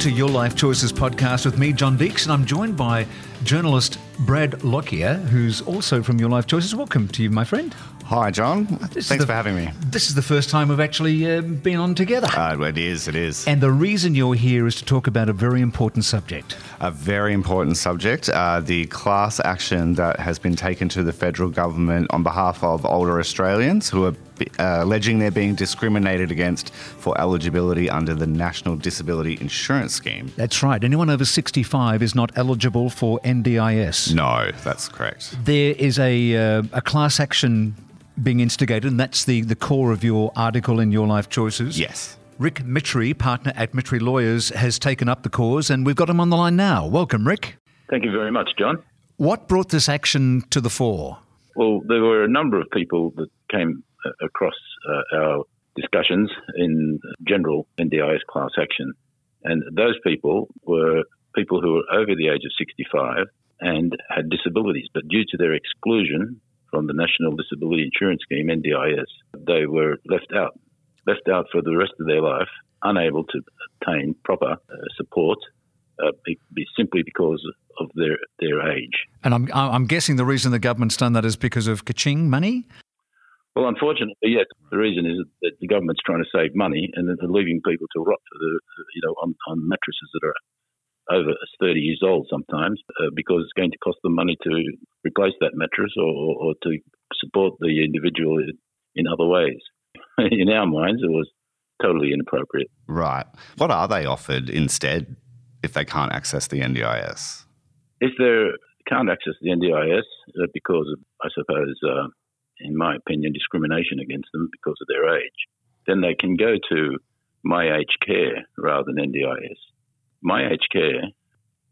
to Your Life Choices podcast with me, John Deeks, and I'm joined by journalist Brad Lockyer, who's also from Your Life Choices. Welcome to you, my friend. Hi, John. This Thanks the- for having me. This is the first time we've actually uh, been on together. Uh, it is, it is. and the reason you're here is to talk about a very important subject. A very important subject uh, the class action that has been taken to the federal government on behalf of older Australians who are uh, alleging they're being discriminated against for eligibility under the National Disability Insurance Scheme. That's right. Anyone over 65 is not eligible for NDIS. No, that's correct. There is a, uh, a class action being instigated, and that's the, the core of your article in Your Life Choices. Yes. Rick Mitry, partner at Mitry Lawyers, has taken up the cause, and we've got him on the line now. Welcome, Rick. Thank you very much, John. What brought this action to the fore? Well, there were a number of people that came across uh, our discussions in general NDIS class action. And those people were people who were over the age of 65 and had disabilities. But due to their exclusion from the National Disability Insurance Scheme, NDIS, they were left out, left out for the rest of their life, unable to obtain proper uh, support uh, be simply because of their, their age. And I'm, I'm guessing the reason the government's done that is because of kaching money? Well, unfortunately, yes. The reason is that the government's trying to save money and they're leaving people to rot, for the, you know, on, on mattresses that are over 30 years old sometimes, uh, because it's going to cost them money to replace that mattress or, or, to support the individual in, in other ways. in our minds, it was totally inappropriate. Right. What are they offered instead if they can't access the NDIS? If they can't access the NDIS uh, because of, I suppose, uh, in my opinion, discrimination against them because of their age, then they can go to My Aged Care rather than NDIS. My Aged Care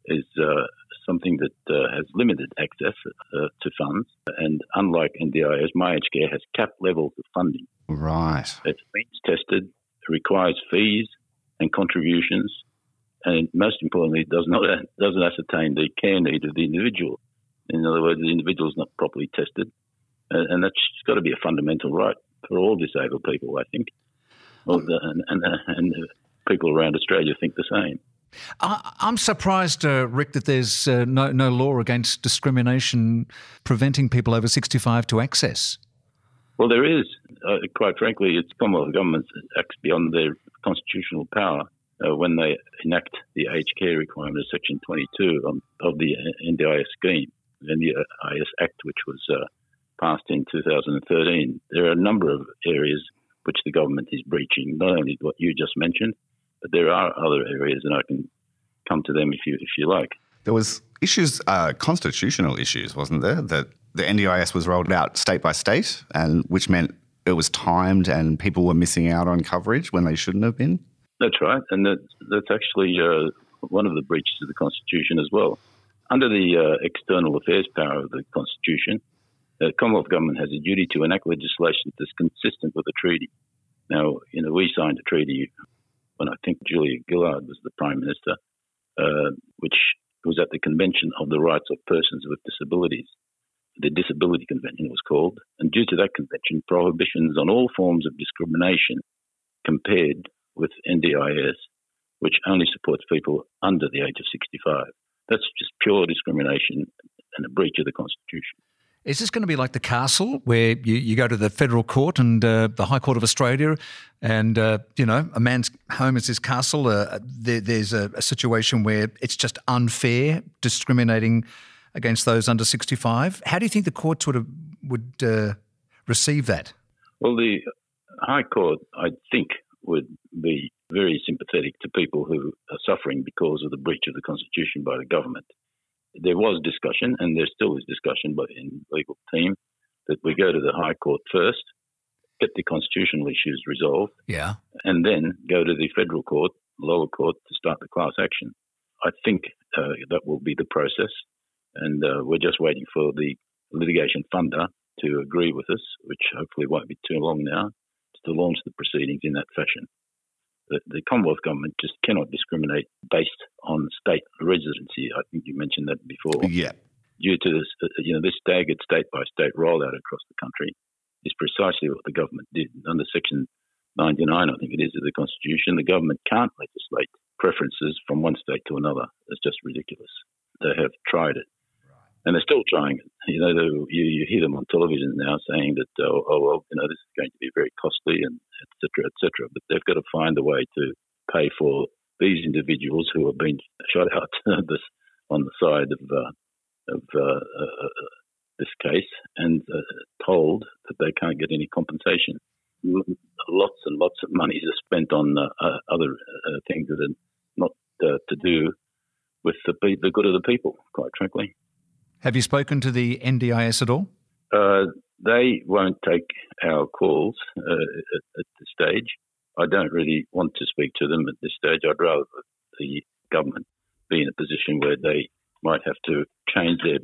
is uh, something that uh, has limited access uh, to funds, and unlike NDIS, My Aged Care has capped levels of funding. Right. It's means tested, requires fees and contributions, and most importantly, does not doesn't ascertain the care need of the individual. In other words, the individual is not properly tested, and, that's got to be a fundamental right for all disabled people. I think, the, and and, and people around Australia think the same. I, I'm surprised, uh, Rick, that there's uh, no, no law against discrimination preventing people over 65 to access. Well, there is. Uh, quite frankly, it's Commonwealth governments acts beyond their constitutional power uh, when they enact the aged care requirement of Section 22 on, of the NDIS scheme, the NDIS Act, which was uh, passed in 2013. There are a number of areas which the government is breaching, not only what you just mentioned, but there are other areas, and I can come to them if you if you like. There was issues, uh, constitutional issues, wasn't there? That the NDIS was rolled out state by state, and which meant it was timed and people were missing out on coverage when they shouldn't have been. That's right, and that, that's actually uh, one of the breaches of the Constitution as well. Under the uh, external affairs power of the Constitution, the Commonwealth Government has a duty to enact legislation that's consistent with the treaty. Now, you know, we signed a treaty when I think Julia Gillard was the Prime Minister, uh, which was at the Convention of the Rights of Persons with Disabilities. The Disability Convention was called, and due to that convention, prohibitions on all forms of discrimination compared with NDIS, which only supports people under the age of 65. That's just pure discrimination and a breach of the Constitution. Is this going to be like the castle where you, you go to the federal court and uh, the High Court of Australia, and uh, you know a man's home is his castle? Uh, there, there's a, a, situation where it's just unfair, discriminating against those under 65. How do you think the courts would have, would uh, receive that? Well, the High Court, I think, would be very sympathetic to people who are suffering because of the breach of the Constitution by the government there was discussion, and there still is discussion by in the legal team that we go to the High Court first, get the constitutional issues resolved, yeah, and then go to the federal court, lower court, to start the class action. I think uh, that will be the process, and uh, we're just waiting for the litigation funder to agree with us, which hopefully won't be too long now, to launch the proceedings in that fashion the, the Commonwealth government just cannot discriminate based on state residency. I think you mentioned that before. Yeah. Due to this, uh, you know, this staggered state by state rollout across the country is precisely what the government did under Section 99, I think it is, of the Constitution. The government can't legislate preferences from one state to another. It's just ridiculous. They have tried it. And they're still trying it. You know, you, you hear them on television now saying that, oh, oh, well, you know, this is going to be very costly and et cetera, et cetera. But they've got to find a way to pay for these individuals who have been shot out on the side of, uh, of uh, uh, this case and uh, told that they can't get any compensation. Lots and lots of money is spent on uh, uh, other things that are not to do with the, the good of the people, quite frankly. Have you spoken to the NDIS at all? Uh, they won't take our calls uh, at, at, this stage. I don't really want to speak to them at this stage. I'd rather the government be in a position where they might have to change their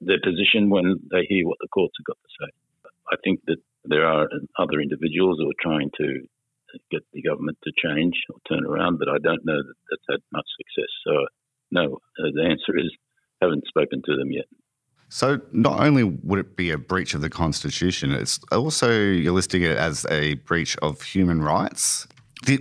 their position when they hear what the courts have got to say. I think that there are other individuals who are trying to get the government to change or turn around, but I don't know that that's had much success. So, no, uh, the answer is haven't spoken to them yet. So, not only would it be a breach of the Constitution, it's also you're listing it as a breach of human rights.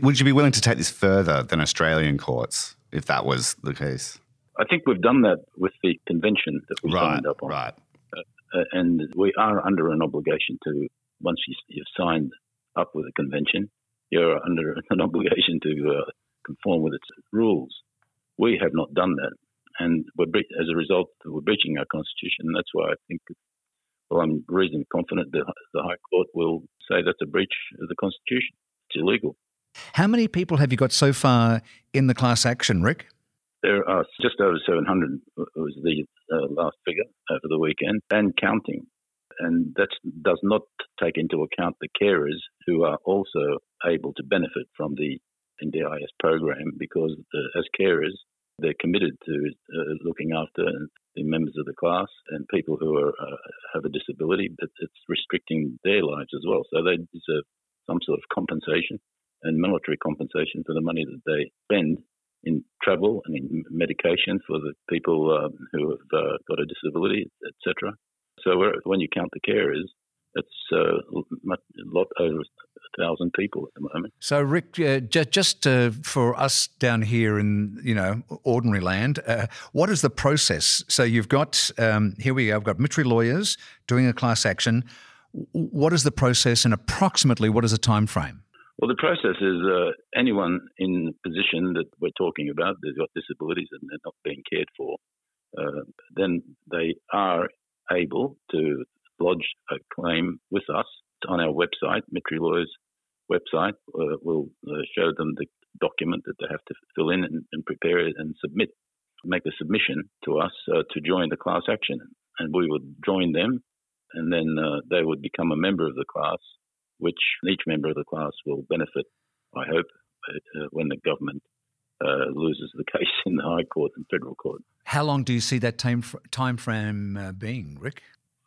Would you be willing to take this further than Australian courts if that was the case? I think we've done that with the convention that we right, signed up on. Right. Uh, uh, and we are under an obligation to, once you, have signed up with a convention, you're under an obligation to uh, conform with its rules. We have not done that and as a result, we're breaching our constitution. And that's why I think, well, I'm reasonably confident that the High Court will say that's a breach of the constitution. It's illegal. How many people have you got so far in the class action, Rick? There are just over 700 was the uh, last figure over the weekend, and counting. And that does not take into account the carers who are also able to benefit from the NDIS program because uh, as carers, they're committed to uh, looking after the members of the class and people who are, uh, have a disability, but it's restricting their lives as well. So they deserve some sort of compensation and monetary compensation for the money that they spend in travel and in medication for the people um, who have uh, got a disability, etc. So when you count the carers, it's uh, a lot over thousand people at the moment. So, Rick, uh, just, just uh, for us down here in you know ordinary land, uh, what is the process? So you've got um, here we go. I've got Mitry lawyers doing a class action. What is the process, and approximately what is the time frame? Well, the process is uh, anyone in the position that we're talking about, they've got disabilities and they're not being cared for, uh, then they are able to lodge a claim with us on our website, Mitry Lawyers website. Uh, we'll uh, show them the document that they have to fill in and, and prepare it and submit, make a submission to us uh, to join the class action. And we would join them, and then uh, they would become a member of the class, which each member of the class will benefit, I hope, when the government uh, loses the case in the High Court and Federal Court. How long do you see that time, time frame uh, being, Rick?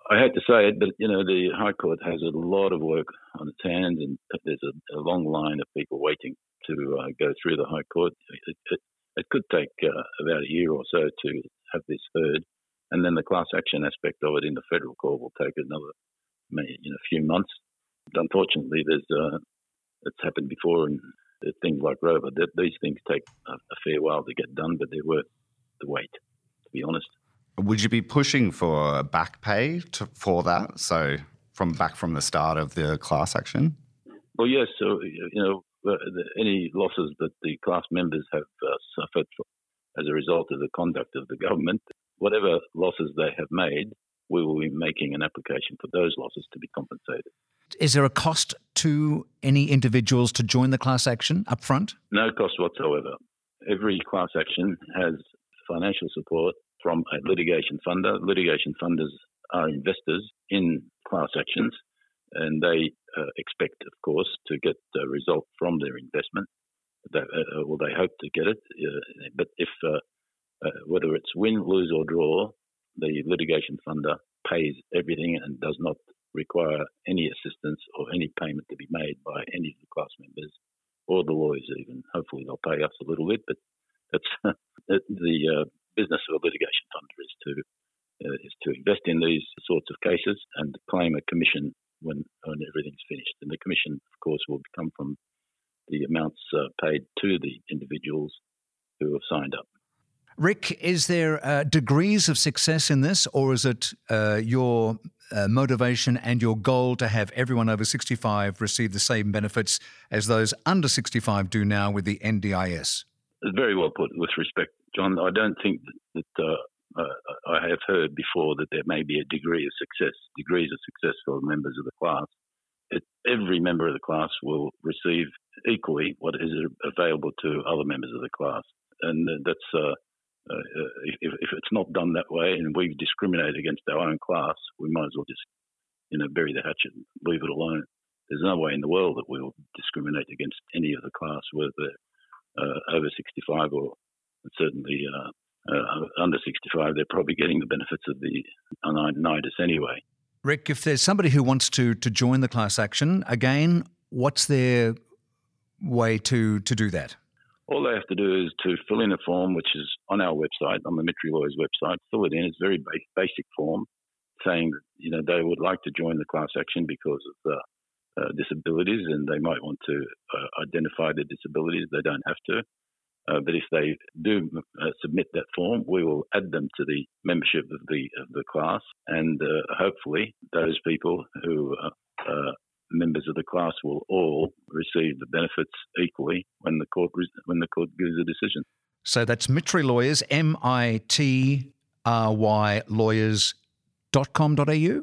I hate to say it, but you know the High Court has a lot of work on its hands, and there's a, a long line of people waiting to uh, go through the High Court. It, it, it could take uh, about a year or so to have this heard, and then the class action aspect of it in the federal court will take another, you know, a few months. Unfortunately, there's uh, it's happened before, and things like Rover, these things take a, a fair while to get done, but they're worth the wait, to be honest. Would you be pushing for back pay to, for that? So from back from the start of the class action? Well, yes. So you know, uh, any losses that the class members have uh, suffered as a result of the conduct of the government, whatever losses they have made, we will be making an application for those losses to be compensated. Is there a cost to any individuals to join the class action up front? No cost whatsoever. Every class action has financial support from a litigation funder. Litigation funders are investors in class actions, and they uh, expect, of course, to get a result from their investment. They, uh, well, they hope to get it, uh, but if uh, uh, whether it's win, lose, or draw, the litigation funder pays everything and does not require any assistance or any payment to be made by any of the class members or the lawyers even. Hopefully they'll pay us a little bit, but that's the uh, business of a litigation funder is to uh, is to invest in these sorts of cases and claim a commission when when everything's finished. And the commission, of course, will come from the amounts uh, paid to the individuals who have signed up. Rick, is there uh, degrees of success in this, or is it uh, your uh, motivation and your goal to have everyone over 65 receive the same benefits as those under 65 do now with the NDIS? It's very well put, with respect, John. I don't think that uh, uh, I have heard before that there may be a degree of success, degrees of success for members of the class. It, every member of the class will receive equally what is available to other members of the class, and that's uh, uh, if, if, it's not done that way and we discriminate against our own class, we might as well just, you know, bury the hatchet and leave it alone. There's no way in the world that we'll discriminate against any of the class, whether they're uh, over 65 or certainly uh, uh under 65. They're probably getting the benefits of the NIDIS anyway. Rick, if there's somebody who wants to to join the class action, again, what's their way to to do that? All they have to do is to fill in a form, which is on our website, on the Mitry Lawyers website. Fill it in. It's a very basic form saying that you know they would like to join the class action because of uh, uh, disabilities, and they might want to uh, identify their disabilities. They don't have to. Uh, but if they do uh, submit that form, we will add them to the membership of the of the class, and uh, hopefully those people who are members of the class will all receive the benefits equally when the court when the court gives a decision. So that's Mitry Lawyers, M I T R Y lawyers.com.au?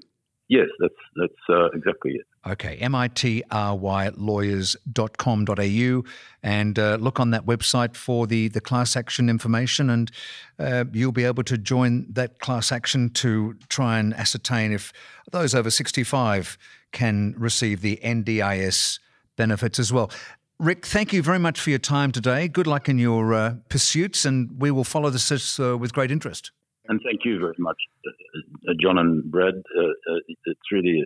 Yes, that's that's uh, exactly it. Okay, M-I-T-R-Y lawyers.com.au and uh, look on that website for the, the class action information and uh, you'll be able to join that class action to try and ascertain if those over 65 can receive the NDIS benefits as well. Rick, thank you very much for your time today. Good luck in your uh, pursuits, and we will follow this uh, with great interest. And thank you very much, uh, uh, John and Brad. Uh, it's really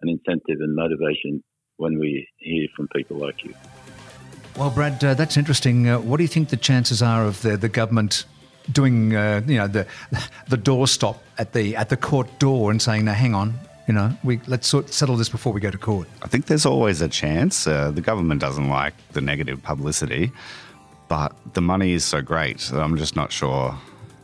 an incentive and motivation when we hear from people like you. Well, Brad, that's interesting. what do you think the chances are of the, the government doing, you know, the the doorstop at the at the court door and saying, "Now, hang on, you know, we let's sort, settle this before we go to court. I think there's always a chance. Uh, the government doesn't like the negative publicity, but the money is so great that I'm just not sure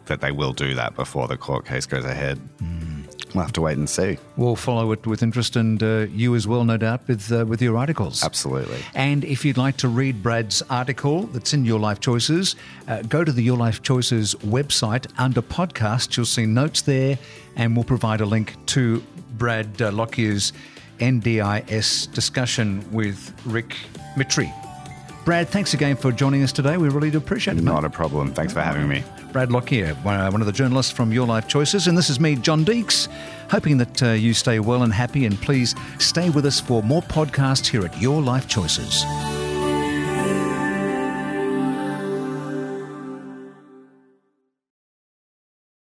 that they will do that before the court case goes ahead. Mm. We'll have to wait and see. We'll follow it with interest, and uh, you as well, no doubt, with uh, with your articles. Absolutely. And if you'd like to read Brad's article that's in Your Life Choices, uh, go to the Your Life Choices website under podcast. You'll see notes there, and we'll provide a link to Brad Lockyer's NDIS discussion with Rick Mitry. Brad, thanks again for joining us today. We really do appreciate it. Not a problem. Thanks for having me. Brad Lockyer, one of the journalists from Your Life Choices, and this is me, John Deeks, hoping that uh, you stay well and happy, and please stay with us for more podcasts here at Your Life Choices.